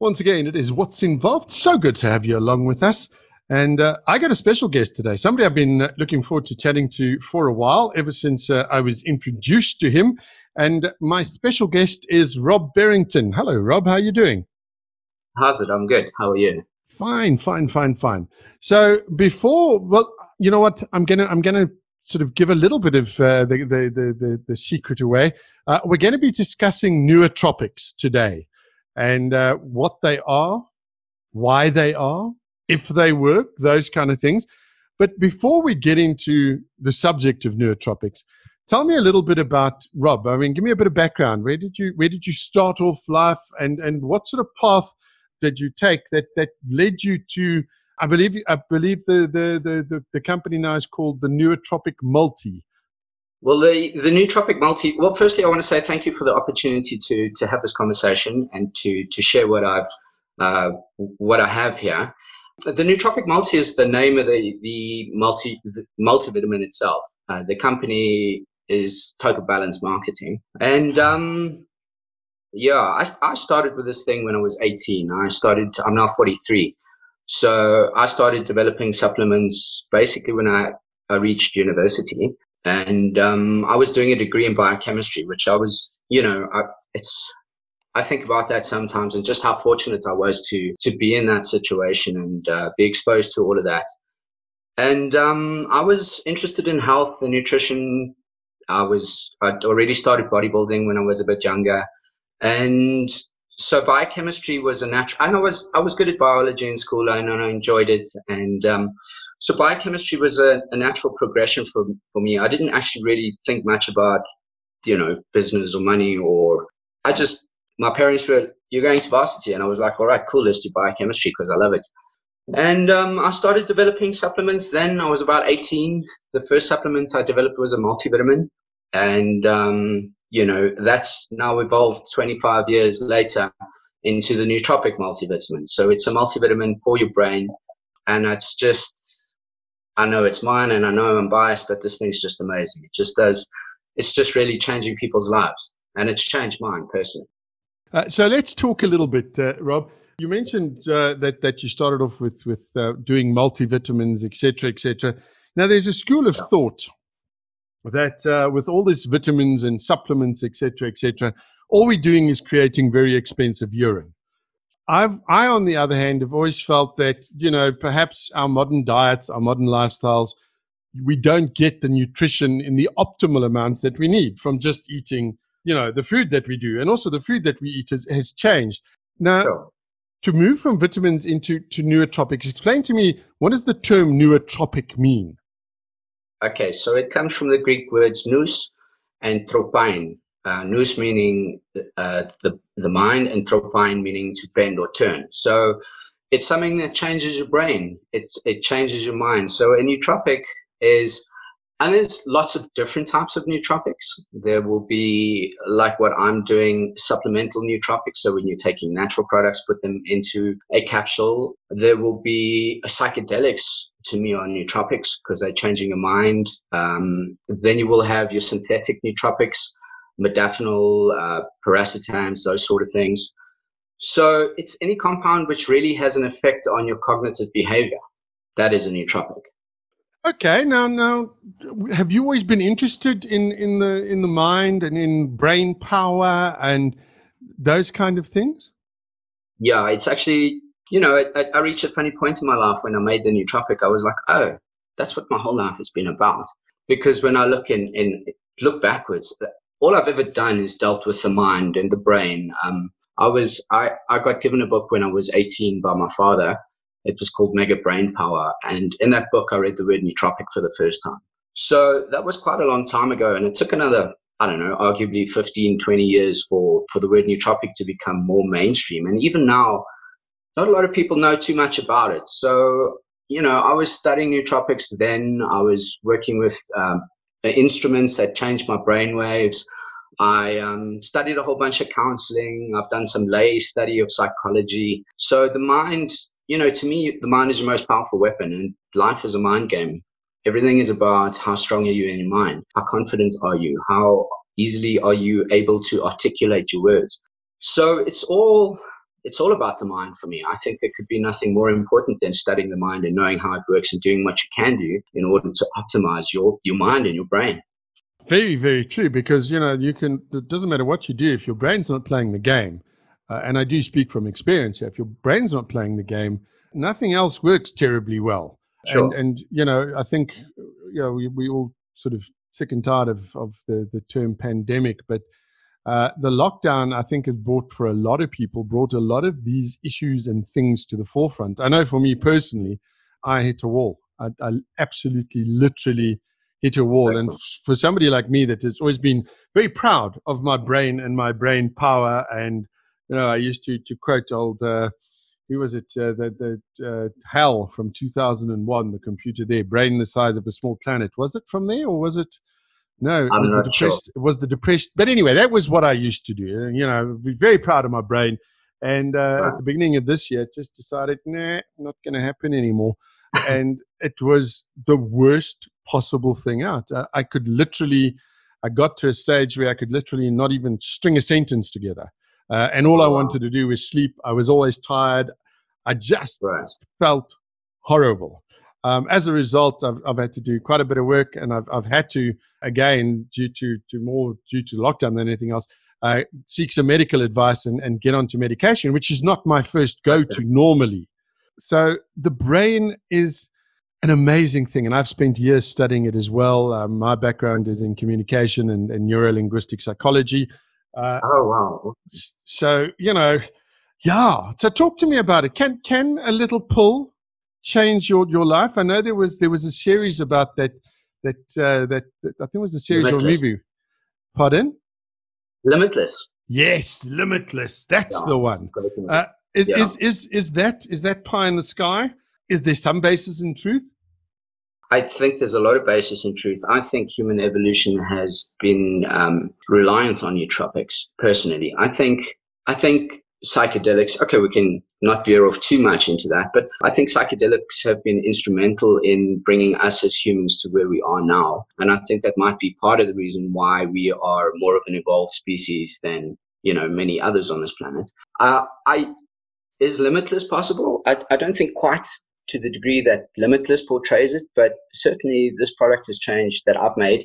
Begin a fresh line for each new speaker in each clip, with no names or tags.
Once again, it is What's Involved. So good to have you along with us. And uh, I got a special guest today, somebody I've been uh, looking forward to chatting to for a while, ever since uh, I was introduced to him. And my special guest is Rob Barrington. Hello, Rob. How are you doing?
How's it? I'm good. How are you?
Fine, fine, fine, fine. So before, well, you know what? I'm gonna, I'm gonna sort of give a little bit of uh, the, the, the, the, the secret away. Uh, we're going to be discussing nootropics today and uh, what they are, why they are, if they work, those kind of things. But before we get into the subject of nootropics, tell me a little bit about Rob. I mean, give me a bit of background. Where did you where did you start off life, and and what sort of path did you take that that led you to? I believe I believe the the the the, the company now is called the Nootropic Multi.
Well, the the Nootropic Multi. Well, firstly, I want to say thank you for the opportunity to to have this conversation and to to share what I've uh, what I have here. The Nootropic Multi is the name of the, the multi the multivitamin itself. Uh, the company is Total Balance Marketing, and um, yeah, I, I started with this thing when I was 18. I started. I'm now 43, so I started developing supplements basically when I, I reached university, and um, I was doing a degree in biochemistry, which I was, you know, I, it's I think about that sometimes and just how fortunate I was to to be in that situation and uh, be exposed to all of that. And um, I was interested in health and nutrition. I was I'd already started bodybuilding when I was a bit younger, and so biochemistry was a natural. And I was I was good at biology in school, and I enjoyed it. And um, so biochemistry was a, a natural progression for for me. I didn't actually really think much about you know business or money or I just my parents were, you're going to varsity. And I was like, all right, cool, let's do biochemistry because I love it. And um, I started developing supplements then. I was about 18. The first supplement I developed was a multivitamin. And, um, you know, that's now evolved 25 years later into the nootropic multivitamin. So it's a multivitamin for your brain. And it's just, I know it's mine and I know I'm biased, but this thing's just amazing. It just does, it's just really changing people's lives. And it's changed mine personally.
Uh, so let's talk a little bit, uh, Rob. You mentioned uh, that that you started off with with uh, doing multivitamins, etc., etc. Now, there's a school of yeah. thought that uh, with all these vitamins and supplements, etc., etc., all we're doing is creating very expensive urine. I've, I, on the other hand, have always felt that you know perhaps our modern diets, our modern lifestyles, we don't get the nutrition in the optimal amounts that we need from just eating you know the food that we do and also the food that we eat has, has changed now sure. to move from vitamins into to nootropics explain to me what does the term nootropic mean
okay so it comes from the greek words nous and tropine uh, nous meaning uh, the, the mind and tropine meaning to bend or turn so it's something that changes your brain it, it changes your mind so a nootropic is and there's lots of different types of nootropics. There will be, like what I'm doing, supplemental nootropics. So when you're taking natural products, put them into a capsule. There will be psychedelics to me are nootropics because they're changing your mind. Um, then you will have your synthetic nootropics, modafinil, uh, piracetams, those sort of things. So it's any compound which really has an effect on your cognitive behavior. That is a nootropic.
Okay, now now have you always been interested in in the in the mind and in brain power and those kind of things?
Yeah, it's actually you know I, I reached a funny point in my life when I made the nootropic. I was like, oh, that's what my whole life has been about. Because when I look in in look backwards, all I've ever done is dealt with the mind and the brain. Um, I was I I got given a book when I was 18 by my father it was called Mega Brain Power. And in that book, I read the word nootropic for the first time. So that was quite a long time ago. And it took another, I don't know, arguably 15, 20 years for, for the word nootropic to become more mainstream. And even now, not a lot of people know too much about it. So, you know, I was studying nootropics then. I was working with um, instruments that changed my brain waves. I um, studied a whole bunch of counseling. I've done some lay study of psychology. So the mind you know, to me, the mind is your most powerful weapon, and life is a mind game. Everything is about how strong are you in your mind? How confident are you? How easily are you able to articulate your words? So it's all it's all about the mind for me. I think there could be nothing more important than studying the mind and knowing how it works and doing what you can do in order to optimize your, your mind and your brain.
Very, very true. Because, you know, you can, it doesn't matter what you do, if your brain's not playing the game, uh, and I do speak from experience here, if your brain's not playing the game, nothing else works terribly well.
Sure.
And, and you know, I think, you know, we, we all sort of sick and tired of, of the, the term pandemic, but uh, the lockdown, I think, has brought for a lot of people, brought a lot of these issues and things to the forefront. I know for me personally, I hit a wall. I, I absolutely, literally hit a wall. And for somebody like me that has always been very proud of my brain and my brain power, and you know, I used to to quote old. Uh, who was it? Uh, the the uh, HAL from 2001, the computer there, brain the size of a small planet. Was it from there, or was it? No, it
I'm
was the depressed.
sure.
It was the depressed. But anyway, that was what I used to do. You know, be very proud of my brain. And uh, at the beginning of this year, just decided, nah, not going to happen anymore. and it was the worst possible thing out. I, I could literally, I got to a stage where I could literally not even string a sentence together. Uh, and all I wanted to do was sleep. I was always tired. I just
Right.
felt horrible. Um, as a result, I've, I've had to do quite a bit of work, and I've, I've had to, again, due to, to more due to lockdown than anything else, uh, seek some medical advice and, and get onto medication, which is not my first go to normally. So the brain is an amazing thing, and I've spent years studying it as well. Um, my background is in communication and, and neuro linguistic psychology. Uh,
Oh, wow.
So you know yeah so talk to me about it can can a little pull change your your life i know there was there was a series about that that uh, that, that i think it was a series or movie pardon
Limitless.
yes limitless that's
Yeah.
the one uh, is,
Yeah.
is is is that is that pie in the sky is there some basis in truth
I think there's a lot of basis in truth. I think human evolution has been um, reliant on nootropics. Personally, I think I think psychedelics. Okay, we can not veer off too much into that, but I think psychedelics have been instrumental in bringing us as humans to where we are now, and I think that might be part of the reason why we are more of an evolved species than you know many others on this planet. Uh, I is limitless possible? I, I don't think quite to the degree that Limitless portrays it, but certainly this product has changed that I've made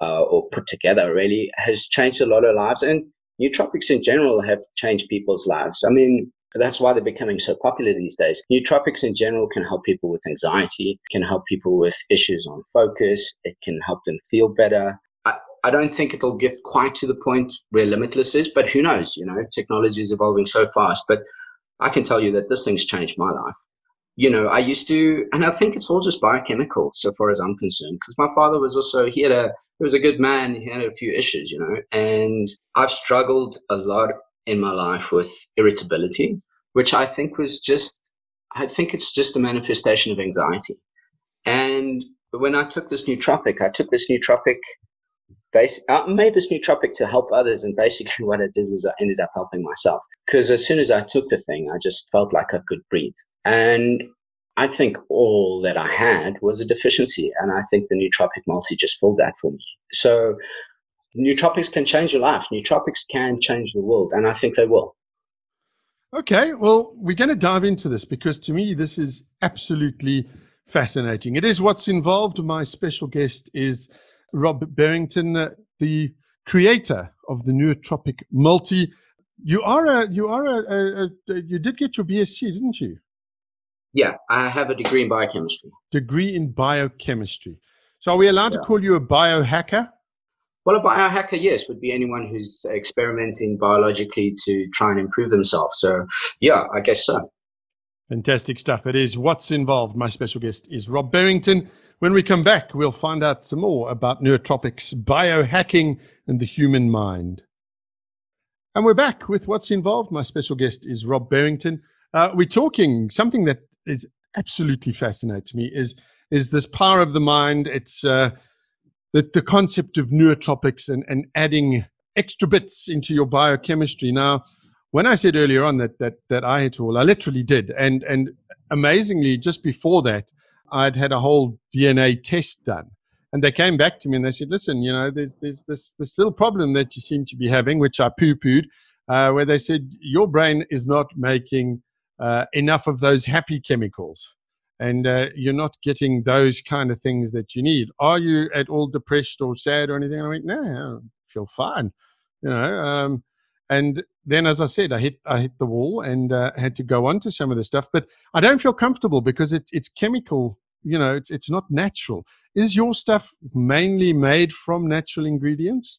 uh, or put together really has changed a lot of lives. And nootropics in general have changed people's lives. I mean, that's why they're becoming so popular these days. Nootropics in general can help people with anxiety, can help people with issues on focus, it can help them feel better. I, I don't think it'll get quite to the point where Limitless is, but who knows? You know, technology is evolving so fast. But I can tell you that this thing's changed my life you know, I used to, and I think it's all just biochemical so far as I'm concerned. Because my father was also, he had a, he was a good man. He had a few issues, you know, and I've struggled a lot in my life with irritability, which I think was just, I think it's just a manifestation of anxiety. And when I took this nootropic, I took this nootropic. Base, I made this nootropic to help others, and basically what it did is I ended up helping myself. Because as soon as I took the thing, I just felt like I could breathe. And I think all that I had was a deficiency. And I think the nootropic multi just filled that for me. So nootropics can change your life. Nootropics can change the world. And I think they will.
Okay, well, we're going to dive into this because to me, this is absolutely fascinating. It is what's involved. My special guest is Rob Barrington, uh, the creator of the Nootropic Multi. You are a, you are a, a, a, you did get your BSc, didn't you?
Yeah, I have a degree in biochemistry.
Degree in biochemistry. So are we allowed to call you a biohacker?
Well, a biohacker, yes, would be anyone who's experimenting biologically to try and improve themselves. So, yeah, I guess so.
Fantastic stuff. It is what's involved. My special guest is Rob Barrington. When we come back, we'll find out some more about neurotropics, biohacking, and the human mind. And we're back with what's involved. My special guest is Rob Barrington. Uh, we're talking something that is absolutely fascinates me is is this power of the mind. It's uh, the, the concept of neurotropics and, and adding extra bits into your biochemistry. Now, when I said earlier on that that that I had all, I literally did, and and amazingly, just before that, I'd had a whole DNA test done, and they came back to me and they said, "Listen, you know, there's there's this this little problem that you seem to be having, which I poo-pooed. uh, where they said your brain is not making uh, enough of those happy chemicals and uh, you're not getting those kind of things that you need. Are you at all depressed or sad or anything? I went, no, I feel fine, you know. Um, and then, as I said, I hit I hit the wall and uh, had to go on to some of the stuff, but I don't feel comfortable because it's it's chemical. You know, it's it's not natural. Is your stuff mainly made from natural ingredients?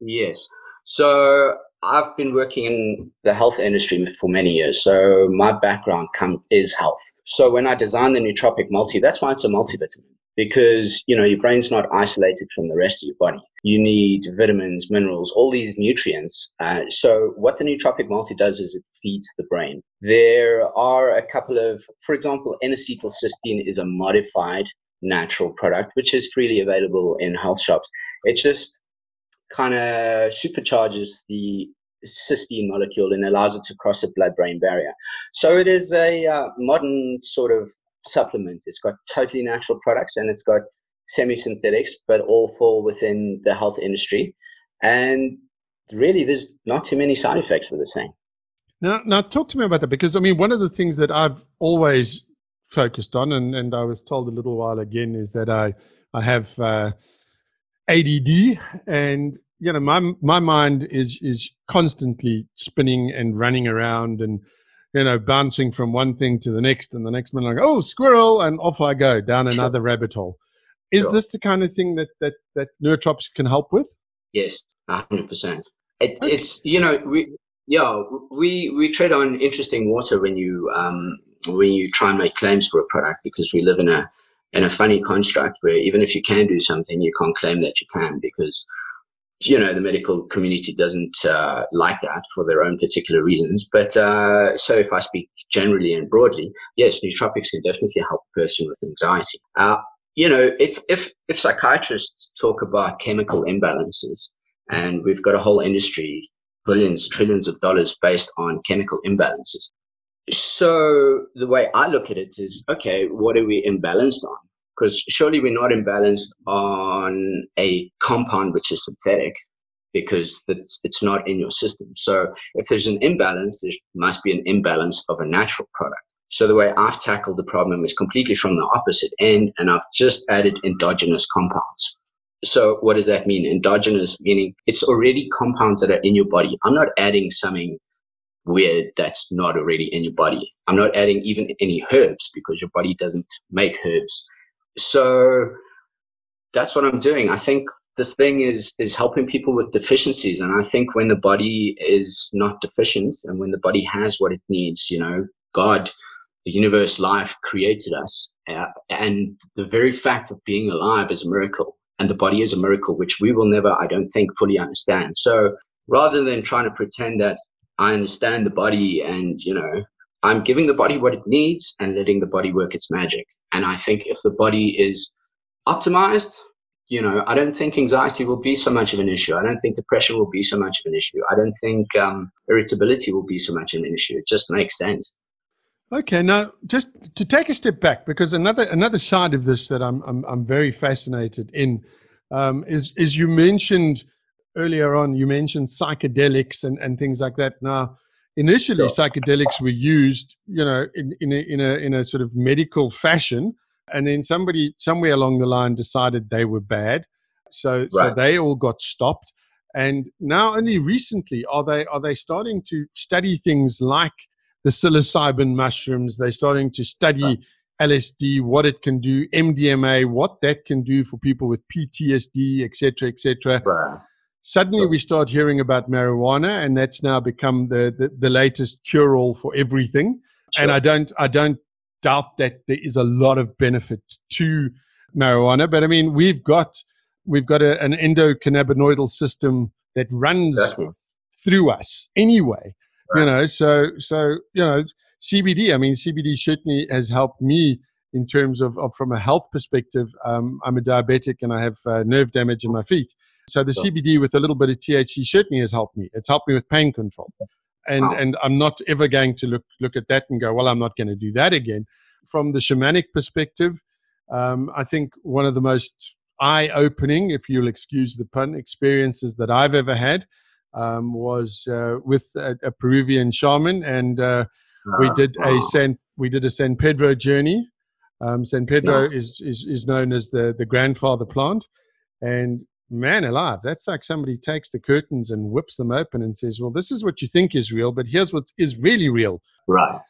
Yes. So I've been working in the health industry for many years. So my background come, is health. So when I designed the Nootropic Multi, that's why it's a multivitamin because you know your brain's not isolated from the rest of your body. You need vitamins, minerals, all these nutrients. Uh, so what the Nootropic Multi does is it feeds the brain. There are a couple of, for example, N-acetylcysteine is a modified natural product which is freely available in health shops. It just kind of supercharges the cysteine molecule and allows it to cross the blood-brain barrier. So it is a uh, modern sort of supplement. It's got totally natural products and it's got semi-synthetics, but all fall within the health industry. And really, there's not too many side effects with the same.
Now, now talk to me about that because I mean, one of the things that I've always focused on, and, and I was told a little while again, is that I I have uh, ADD, and you know my my mind is is constantly spinning and running around and you know bouncing from one thing to the next and the next minute like oh squirrel and off I go down another rabbit hole. Is sure. this the kind of thing that that that neurotropics can help with?
Yes, hundred percent. It, okay. It's you know we yeah we we tread on interesting water when you um when you try and make claims for a product because we live in a in a funny construct where even if you can do something, you can't claim that you can because you know the medical community doesn't uh, like that for their own particular reasons. But uh, so if I speak generally and broadly, yes, nootropics can definitely help a person with anxiety. Uh, you know, if if if psychiatrists talk about chemical imbalances, and we've got a whole industry, billions, trillions of dollars based on chemical imbalances. So the way I look at it is, okay, what are we imbalanced on? Because surely we're not imbalanced on a compound which is synthetic because it's, it's not in your system. So if there's an imbalance, there must be an imbalance of a natural product. So the way I've tackled the problem is completely from the opposite end, and I've just added endogenous compounds. So what does that mean? Endogenous meaning it's already compounds that are in your body. I'm not adding something weird that's not already in your body. I'm not adding even any herbs because your body doesn't make herbs. So that's what I'm doing. I think this thing is is helping people with deficiencies and I think when the body is not deficient and when the body has what it needs, you know, God the universe life created us uh, and the very fact of being alive is a miracle and the body is a miracle which we will never i don't think fully understand so rather than trying to pretend that I understand the body and, you know, I'm giving the body what it needs and letting the body work its magic. And I think if the body is optimized, you know, I don't think anxiety will be so much of an issue. I don't think depression will be so much of an issue. I don't think um, irritability will be so much of an issue. It just makes sense.
Okay, now just to take a step back, because another another side of this that I'm I'm, I'm very fascinated in um, is is you mentioned earlier on, you mentioned psychedelics and, and things like that. Now, initially, psychedelics were used, you know, in, in, a, in, a, in a sort of medical fashion. And then somebody somewhere along the line decided they were bad. So, right. so they all got stopped. And now only recently are they are they starting to study things like the psilocybin mushrooms. They're starting to study right. LSD, what it can do, MDMA, what that can do for people with PTSD, etc., etc. Right suddenly we start hearing about marijuana and that's now become the, the, the latest cure all for everything sure. and i don't i don't doubt that there is a lot of benefit to marijuana but i mean we've got we've got a, an endocannabinoidal system that runs exactly. through us anyway right. you know so so you know cbd i mean cbd certainly has helped me in terms of, of from a health perspective um, i'm a diabetic and i have uh, nerve damage in my feet so the CBD with a little bit of THC certainly has helped me. It's helped me with pain control. And, wow. and I'm not ever going to look, look at that and go, well, I'm not going to do that again. From the shamanic perspective, um, I think one of the most eye opening, if you'll excuse the pun, experiences that I've ever had um, was uh, with a, a, Peruvian shaman, and uh, we did a San we did a San Pedro journey. Um, San Pedro nice. is, is is known as the the grandfather plant, and man alive, that's like somebody takes the curtains and whips them open and says, "Well, this is what you think is real, but here's what is really real."
Right.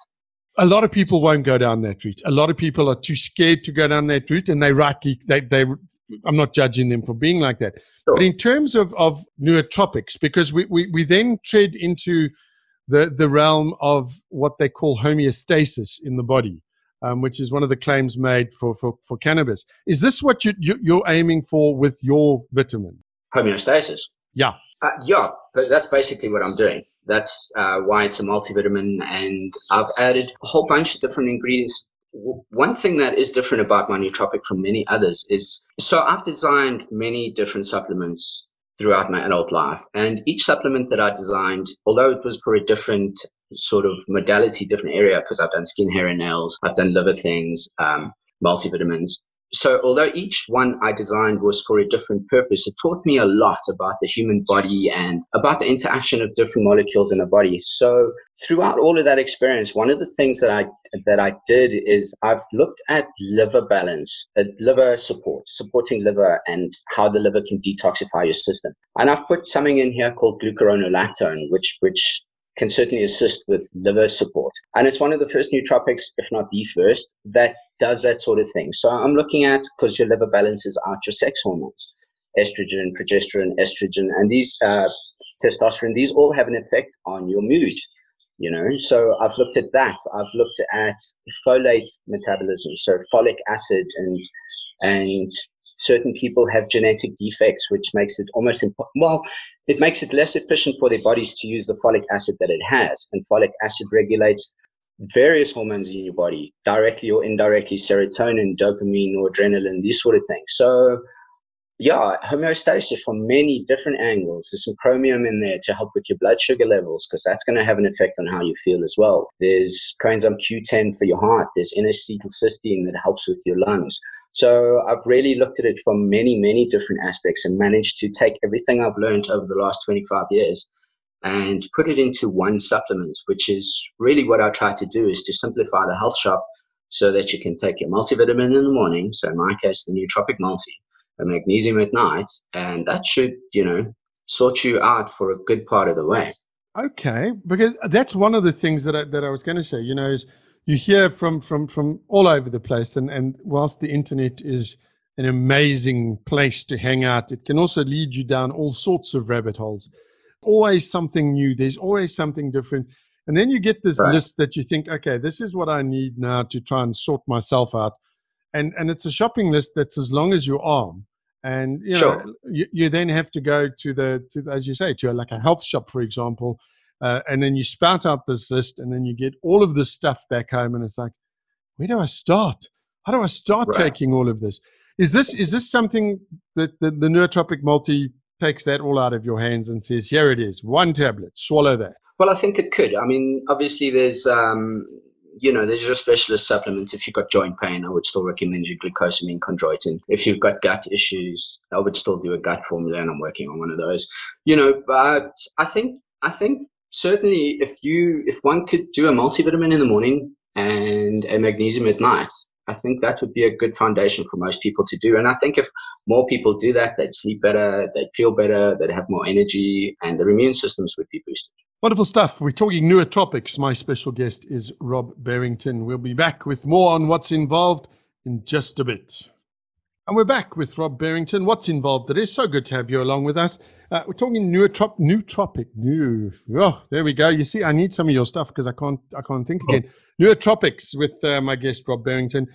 A lot of people won't go down that route. A lot of people are too scared to go down that route, and they rightly they they. I'm not judging them for being like that. But in terms of, of nootropics, because we, we, we then tread into the, the realm of what they call homeostasis in the body, um, which is one of the claims made for, for, for cannabis. Is this what you, you, you're aiming for with your vitamin?
Homeostasis?
Yeah.
Uh, yeah, but that's basically what I'm doing. That's uh, why it's a multivitamin, and I've added a whole bunch of different ingredients one thing that is different about my nootropic from many others is so I've designed many different supplements throughout my adult life. And each supplement that I designed, although it was for a different sort of modality, different area, because I've done skin, hair, and nails, I've done liver things, um, multivitamins, so although each one I designed was for a different purpose, it taught me a lot about the human body and about the interaction of different molecules in the body. So throughout all of that experience, one of the things that I that I did is I've looked at liver balance, uh, liver support, supporting liver and how the liver can detoxify your system. And I've put something in here called glucuronolactone, which which can certainly assist with liver support. And it's one of the first nootropics, if not the first, that does that sort of thing. So I'm looking at because your liver balances out your sex hormones, estrogen, progesterone, estrogen, and these uh, testosterone. These all have an effect on your mood. You know, so I've looked at that. I've looked at folate metabolism, so folic acid and and certain people have genetic defects, which makes it almost impo- well, it makes it less efficient for their bodies to use the folic acid that it has. And folic acid regulates various hormones in your body, directly or indirectly, serotonin, dopamine, or adrenaline, these sort of things. So, yeah, homeostasis from many different angles. There's some chromium in there to help with your blood sugar levels because that's going to have an effect on how you feel as well. There's coenzyme Q10 for your heart. There's N-acetylcysteine that helps with your lungs. So I've really looked at it from many, many different aspects and managed to take everything I've learned over the last 25 years and put it into one supplement, which is really what I try to do is to simplify the health shop so that you can take your multivitamin in the morning. So in my case, the nootropic multi, a magnesium at night, and that should, you know, sort you out for a good part of the way.
Okay, because that's one of the things that I, that I was going to say. You know, is you hear from from from all over the place and and whilst the internet is an amazing place to hang out it can also lead you down all sorts of rabbit holes. Always something new. There's always something different. And then you get this right. list that you think okay this is what i need now to try and sort myself out. And and it's a shopping list that's as long as your arm. And you know sure. you, you then have to go to the to as you say to like a health shop for example uh, and then you spout out this list, and then you get all of this stuff back home, and it's like, where do I start? How do I start right. taking all of this? Is this is this something that the, the nootropic multi takes that all out of your hands and says, here it is, one tablet, swallow that?
Well, I think it could. I mean, obviously, there's um, you know, there's your specialist supplements. If you've got joint pain, I would still recommend you glucosamine chondroitin. If you've got gut issues, I would still do a gut formula, and I'm working on one of those. You know, but I think I think certainly if you if one could do a multivitamin in the morning and a magnesium at night i think that would be a good foundation for most people to do. And i think if more people do that they'd sleep better they'd feel better they'd have more energy and their immune systems would be boosted.
Wonderful stuff. We're talking nootropics my special guest is rob barrington. We'll be back with more on what's involved in just a bit and we're back with Rob Barrington. What's involved? It is so good to have you along with us. Uh, we're talking nootrop, nootropic, new. Oh, there we go. You see, I need some of your stuff because I can't, I can't think again. Nootropics with uh, my guest Rob Barrington.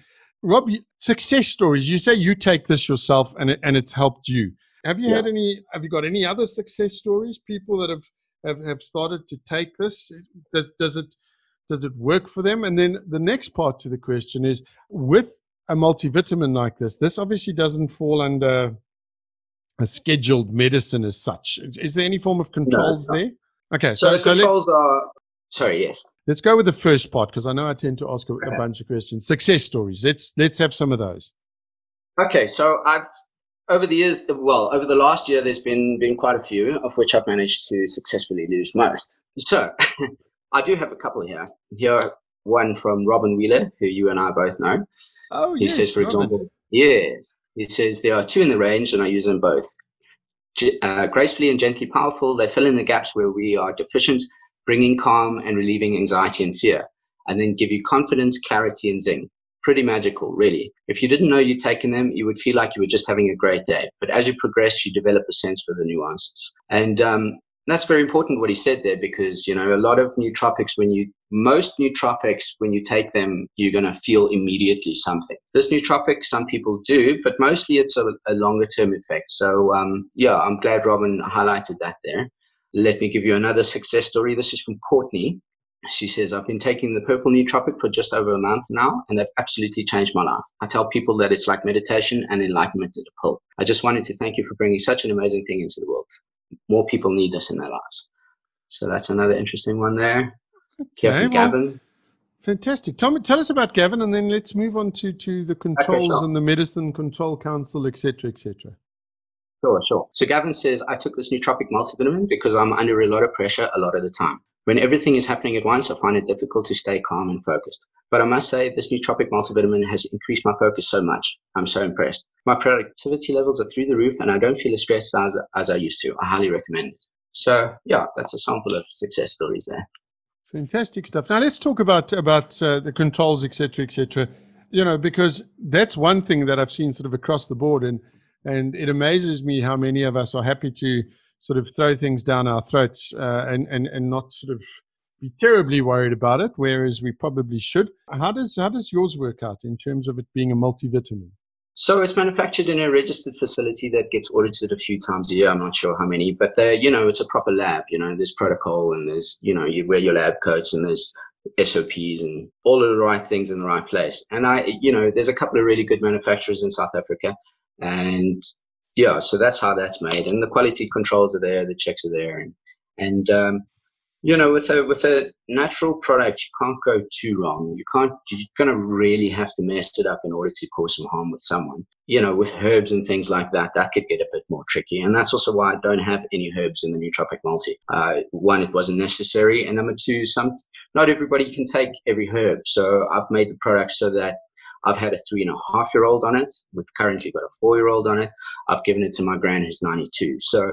Rob, success stories. You say you take this yourself and it, and it's helped you. Have you yeah. had any? Have you got any other success stories? People that have have, have started to take this. Does does it does it work for them? And then the next part to the question is with a multivitamin like this, this obviously doesn't fall under a scheduled medicine as such. Is there any form of controls no, there? Okay,
so, so the controls are. Sorry, yes.
Let's go with the first part because I know I tend to ask a, okay. a bunch of questions. Success stories. Let's let's have some of those.
Okay, so I've over the years, well, over the last year, there's been been quite a few, of which I've managed to successfully lose most. So, I do have a couple here. Here, one from Robin Wheeler, who you and I both know.
Oh,
He
yes,
says, for example, yes, he says there are two in the range, and I use them both. Uh, gracefully and gently powerful, they fill in the gaps where we are deficient, bringing calm and relieving anxiety and fear, and then give you confidence, clarity, and zing. Pretty magical, really. If you didn't know you'd taken them, you would feel like you were just having a great day. But as you progress, you develop a sense for the nuances. And um, that's very important what he said there because you know a lot of nootropics when you most nootropics when you take them you're going to feel immediately something. This nootropic some people do but mostly it's a, a longer term effect. So um, yeah i'm glad robin highlighted that there. Let me give you another success story. This is from courtney. She says i've been taking the purple nootropic for just over a month now and they've absolutely changed my life. I tell people that it's like meditation and enlightenment at a pill i just wanted to thank you for bringing such an amazing thing into the world more people need this in their lives. So that's another interesting one there. Here
Okay, well,
Gavin.
Fantastic. Tell me, tell us about Gavin, and then let's move on to, to the controls
sure.
and the Medicine Control Council, etc., etc.
Sure, sure. So Gavin says, I took this nootropic multivitamin because I'm under a lot of pressure a lot of the time. When everything is happening at once, I find it difficult to stay calm and focused. But I must say, this nootropic multivitamin has increased my focus so much. I'm so impressed. My productivity levels are through the roof, and I don't feel as stressed as, as I used to. I highly recommend it. So, yeah, that's a sample of success stories there.
Fantastic stuff. Now let's talk about about uh, the controls, etc., etc. You know, because that's one thing that I've seen sort of across the board, and and it amazes me how many of us are happy to sort of throw things down our throats uh, and and and not sort of be terribly worried about it, whereas we probably should. How does how does yours work out in terms of it being a multivitamin?
So it's manufactured in a registered facility that gets audited a few times a year. I'm not sure how many, but they you know, it's a proper lab. You know, there's protocol and there's, you know, you wear your lab coats and there's SOPs and all of the right things in the right place. And I, you know, there's a couple of really good manufacturers in South Africa, and yeah, so that's how that's made. And the quality controls are there, the checks are there, and and um, you know, with a with a natural product, you can't go too wrong. You can't. You're gonna really have to mess it up in order to cause some harm with someone. You know, with herbs and things like that, that could get a bit more tricky. And that's also why I don't have any herbs in the nootropic multi. Uh, one, it wasn't necessary, and number two, some not everybody can take every herb. So I've made the product so that I've had a three and a half year old on it. We've currently got a four year old on it. I've given it to my grand who's 92. So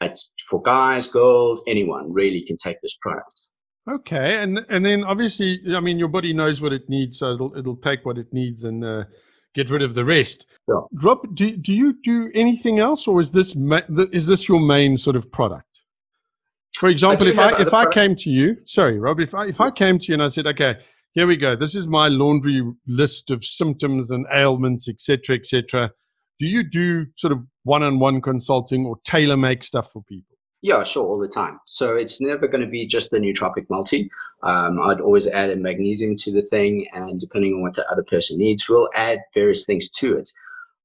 it's for guys, girls, anyone really can take this product.
Okay, and and then obviously, I mean, your body knows what it needs, so it'll it'll take what it needs and uh, get rid of the rest.
Sure.
Rob, do do you do anything else, or is this ma- is this your main sort of product? For example,
do
if I if I came to you, sorry, Rob, if I if I came to you and I said, okay, here we go, this is my laundry list of symptoms and ailments, etc., etc. Do you do sort of one-on-one consulting or tailor make stuff for people?
Yeah, sure, all the time. So it's never going to be just the nootropic multi. Um, I'd always add a magnesium to the thing, and depending on what the other person needs, we'll add various things to it.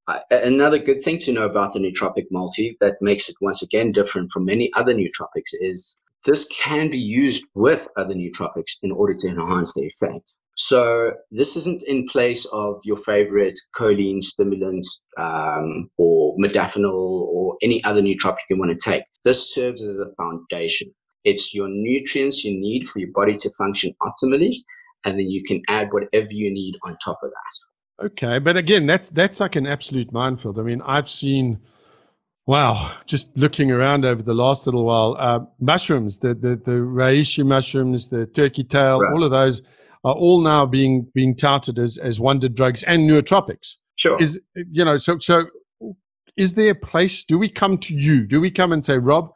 Uh, another good thing to know about the nootropic multi that makes it once again different from many other nootropics is this can be used with other nootropics in order to enhance the effect. So this isn't in place of your favorite choline stimulant um, or modafinil or any other nootropic you want to take. This serves as a foundation. It's your nutrients you need for your body to function optimally, and then you can add whatever you need on top of that.
Okay, but again, that's that's like an absolute minefield. I mean, I've seen, wow, just looking around over the last little while, uh, mushrooms, the the the reishi mushrooms, the turkey tail,
Right.
all of those are all now being being touted as as wonder drugs and nootropics.
Sure.
Is you know, so so is there a place? Do we come to you? Do we come and say, Rob,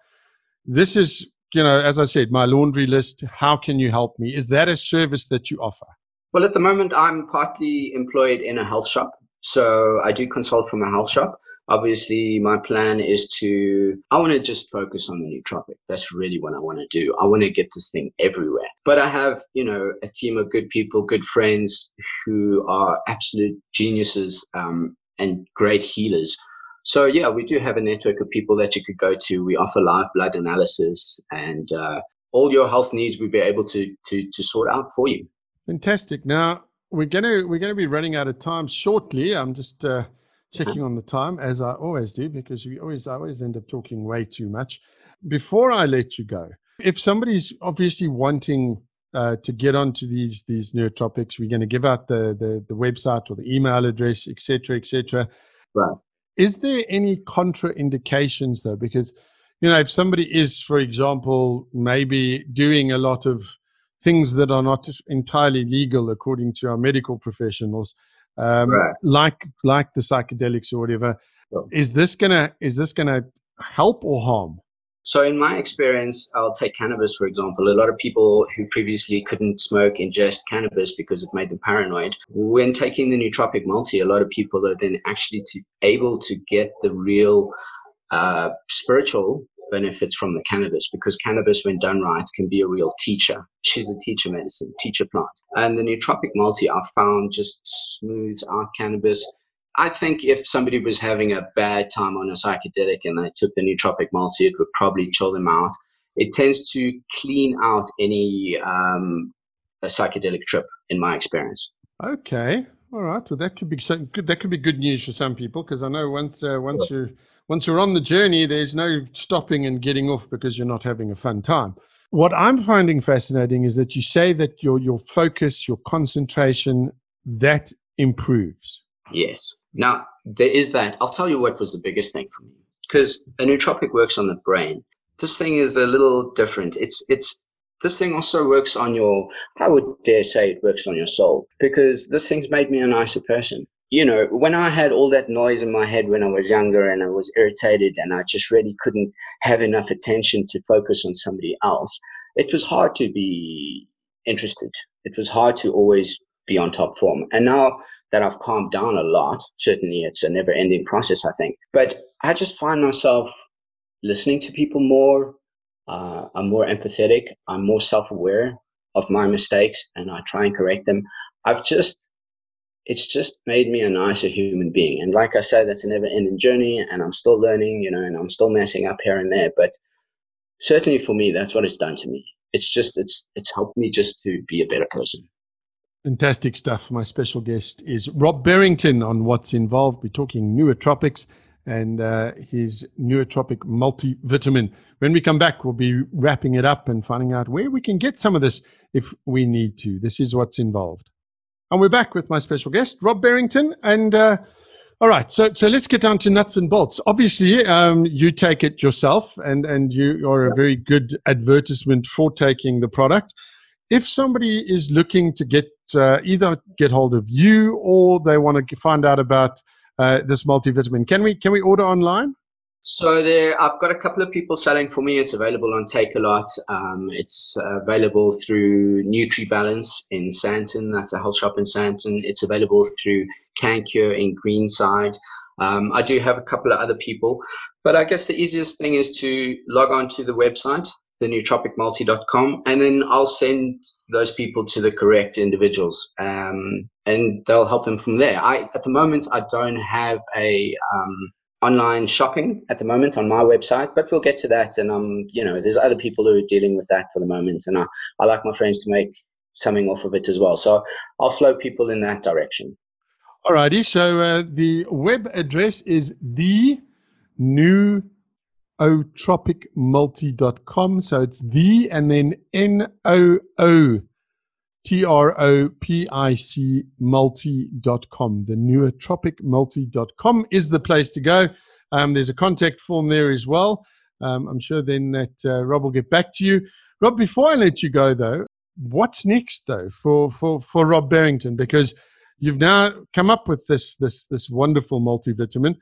this is you know, as I said, my laundry list. How can you help me? Is that a service that you offer?
Well, at the moment, I'm partly employed in a health shop. So I do consult from a health shop. Obviously, my plan is to, I want to just focus on the nootropic. That's really what I want to do. I want to get this thing everywhere. But I have, you know, a team of good people, good friends who are absolute geniuses um, and great healers. So, yeah, we do have a network of people that you could go to. We offer live blood analysis and uh, all your health needs we'll be able to, to, to sort out for you.
Fantastic. Now we're gonna we're gonna be running out of time shortly. I'm just uh, checking on the time as I always do because we always I always end up talking way too much. Before I let you go, if somebody's obviously wanting uh, to get onto these these neurotropics, we're going to give out the, the the website or the email address, etc., etc.
Right.
Is there any contraindications though? Because you know, if somebody is, for example, maybe doing a lot of things that are not entirely legal according to our medical professionals, um, right. like like the psychedelics or whatever. Sure. Is this gonna is this gonna help or harm?
So, in my experience, I'll take cannabis for example. A lot of people who previously couldn't smoke ingest cannabis because it made them paranoid. When taking the nootropic multi, a lot of people are then actually to, able to get the real uh, spiritual benefits from the cannabis because cannabis, when done right, can be a real teacher. She's a teacher medicine, teacher plant. And the nootropic multi I found just smooths out cannabis. I think if somebody was having a bad time on a psychedelic and they took the nootropic multi, it would probably chill them out. It tends to clean out any um, a psychedelic trip, in my experience.
Okay, all right. Well, that could be. That could be good news for some people because I know once uh, once you once you're on the journey, there's no stopping and getting off because you're not having a fun time. What I'm finding fascinating is that you say that your your focus, your concentration, that improves.
Yes. Now there is that. I'll tell you what was the biggest thing for me because a nootropic works on the brain. This thing is a little different. It's it's this thing also works on your i would dare say it works on your soul because this thing's made me a nicer person you know, when I had all that noise in my head when I was younger and I was irritated and I just really couldn't have enough attention to focus on somebody else, it was hard to be interested. It was hard to always be on top form. And now that I've calmed down a lot, certainly it's a never ending process, I think. But I just find myself listening to people more. Uh, I'm more empathetic. I'm more self aware of my mistakes and I try and correct them. I've just it's just made me a nicer human being. And like I said, that's a never ending journey and I'm still learning, you know, and I'm still messing up here and there. But certainly for me, that's what it's done to me. It's just, it's, it's helped me just to be a better person.
Fantastic stuff. My special guest is Rob Barrington on what's involved. We're talking nootropics and uh, his nootropic multivitamin. When we come back, we'll be wrapping it up and finding out where we can get some of this if we need to. This is what's involved. And we're back with my special guest, Rob Barrington. And uh, all right, so so let's get down to nuts and bolts. Obviously, um, you take it yourself, and and you are a very good advertisement for taking the product. If somebody is looking to get uh, either get hold of you or they want to find out about uh, this multivitamin, can we can we order online?
So there, I've got a couple of people selling for me. It's available on Takealot. Um, it's available through NutriBalance in Sandton. That's a health shop in Sandton. It's available through CanCure in Greenside. Um, I do have a couple of other people, but I guess the easiest thing is to log on to the website, thenootropicmulti.com, and then I'll send those people to the correct individuals, um, and they'll help them from there. I, at the moment, I don't have a um, online shopping at the moment on my website, but we'll get to that. And um, you know, there's other people who are dealing with that for the moment, and I, I like my friends to make something off of it as well. So I'll flow people in that direction.
Alrighty. So uh, the web address is the new ootropicmulti.com. So it's the and then N O O T R O P I C multi.com. The nootropic is the place to go. Um, there's a contact form there as well. Um, I'm sure then that uh, Rob will get back to you. Rob, before I let you go, though, what's next, though, for, for, for Rob Barrington? Because you've now come up with this, this, this wonderful multivitamin.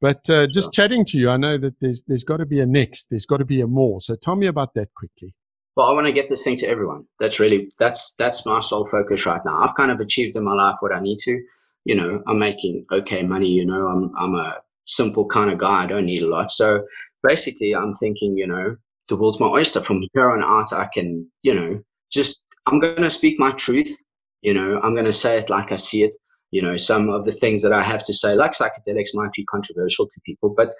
But uh, just chatting to you, I know that there's, there's got to be a next, there's got to be a more. So tell me about that quickly
well, I want to get this thing to everyone. That's really that's that's my sole focus right now. I've kind of achieved in my life what I need to. You know, I'm making okay money. You know, I'm I'm a simple kind of guy. I don't need a lot. So basically, I'm thinking, you know, the world's my oyster. From here on out, I can, you know, just I'm going to speak my truth. You know, I'm going to say it like I see it. You know, some of the things that I have to say, like psychedelics, might be controversial to people, but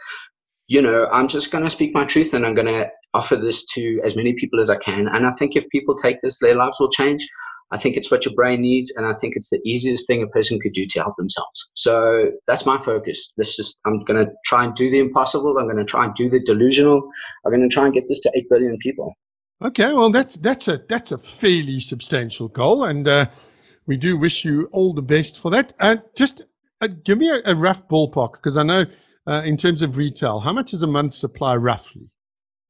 you know, I'm just going to speak my truth and I'm going to offer this to as many people as I can. And I think if people take this, their lives will change. I think it's what your brain needs, and I think it's the easiest thing a person could do to help themselves. So that's my focus. This just I'm going to try and do the impossible. I'm going to try and do the delusional. I'm going to try and get this to eight billion people.
Okay, well that's that's a that's a fairly substantial goal, and uh, we do wish you all the best for that. Uh, just uh, give me a, a rough ballpark because I know uh, in terms of retail, how much is a month's supply roughly,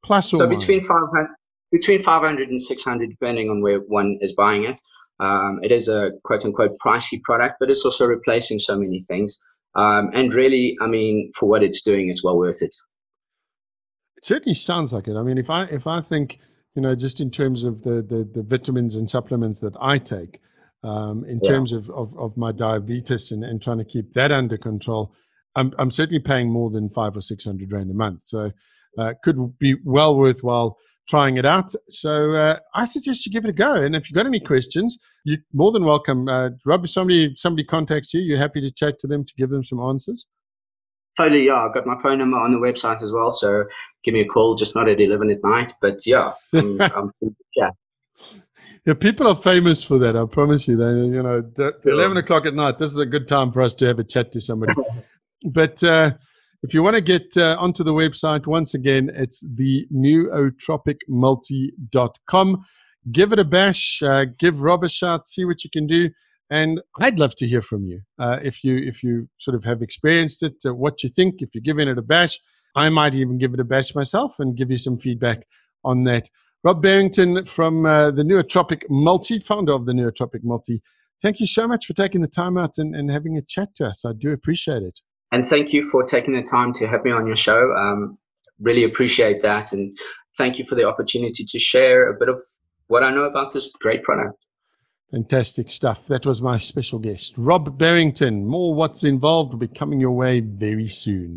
plus or
so between 500 between 500 and 600 depending on where one is buying it. Um, it is a quote unquote pricey product but it's also replacing so many things. Um, and really i mean for what it's doing it's well worth it.
It certainly sounds like it. I mean if i if i think you know just in terms of the the, the vitamins and supplements that i take um, in yeah. terms of, of, of my diabetes and, and trying to keep that under control I'm, I'm certainly paying more than five or six hundred rand a month so uh, could be well worthwhile trying it out. So uh, I suggest you give it a go. And if you've got any questions, you're more than welcome. Uh, Rob, if somebody somebody contacts you, you're happy to chat to them to give them some answers.
Totally, yeah. I've got my phone number on the website as well, so give me a call. Just not at eleven at night, but yeah, I'm, I'm yeah.
Yeah, people are famous for that. I promise you. They, you know, eleven o'clock at night. This is a good time for us to have a chat to somebody. but uh, if you want to get uh, onto the website, once again, it's the nootropicmulti.com. Give it a bash, uh, give Rob a shot, see what you can do. And I'd love to hear from you uh, if you if you sort of have experienced it, uh, what you think. If you're giving it a bash, I might even give it a bash myself and give you some feedback on that. Rob Barrington from uh, the Nootropic Multi, founder of the Nootropic Multi. Thank you so much for taking the time out and, and having a chat to us. I do appreciate it
and thank you for taking the time to have me on your show. Um, really appreciate that, and thank you for the opportunity to share a bit of what I know about this great product.
Fantastic stuff. That was my special guest, Rob Barrington. More what's involved will be coming your way very soon.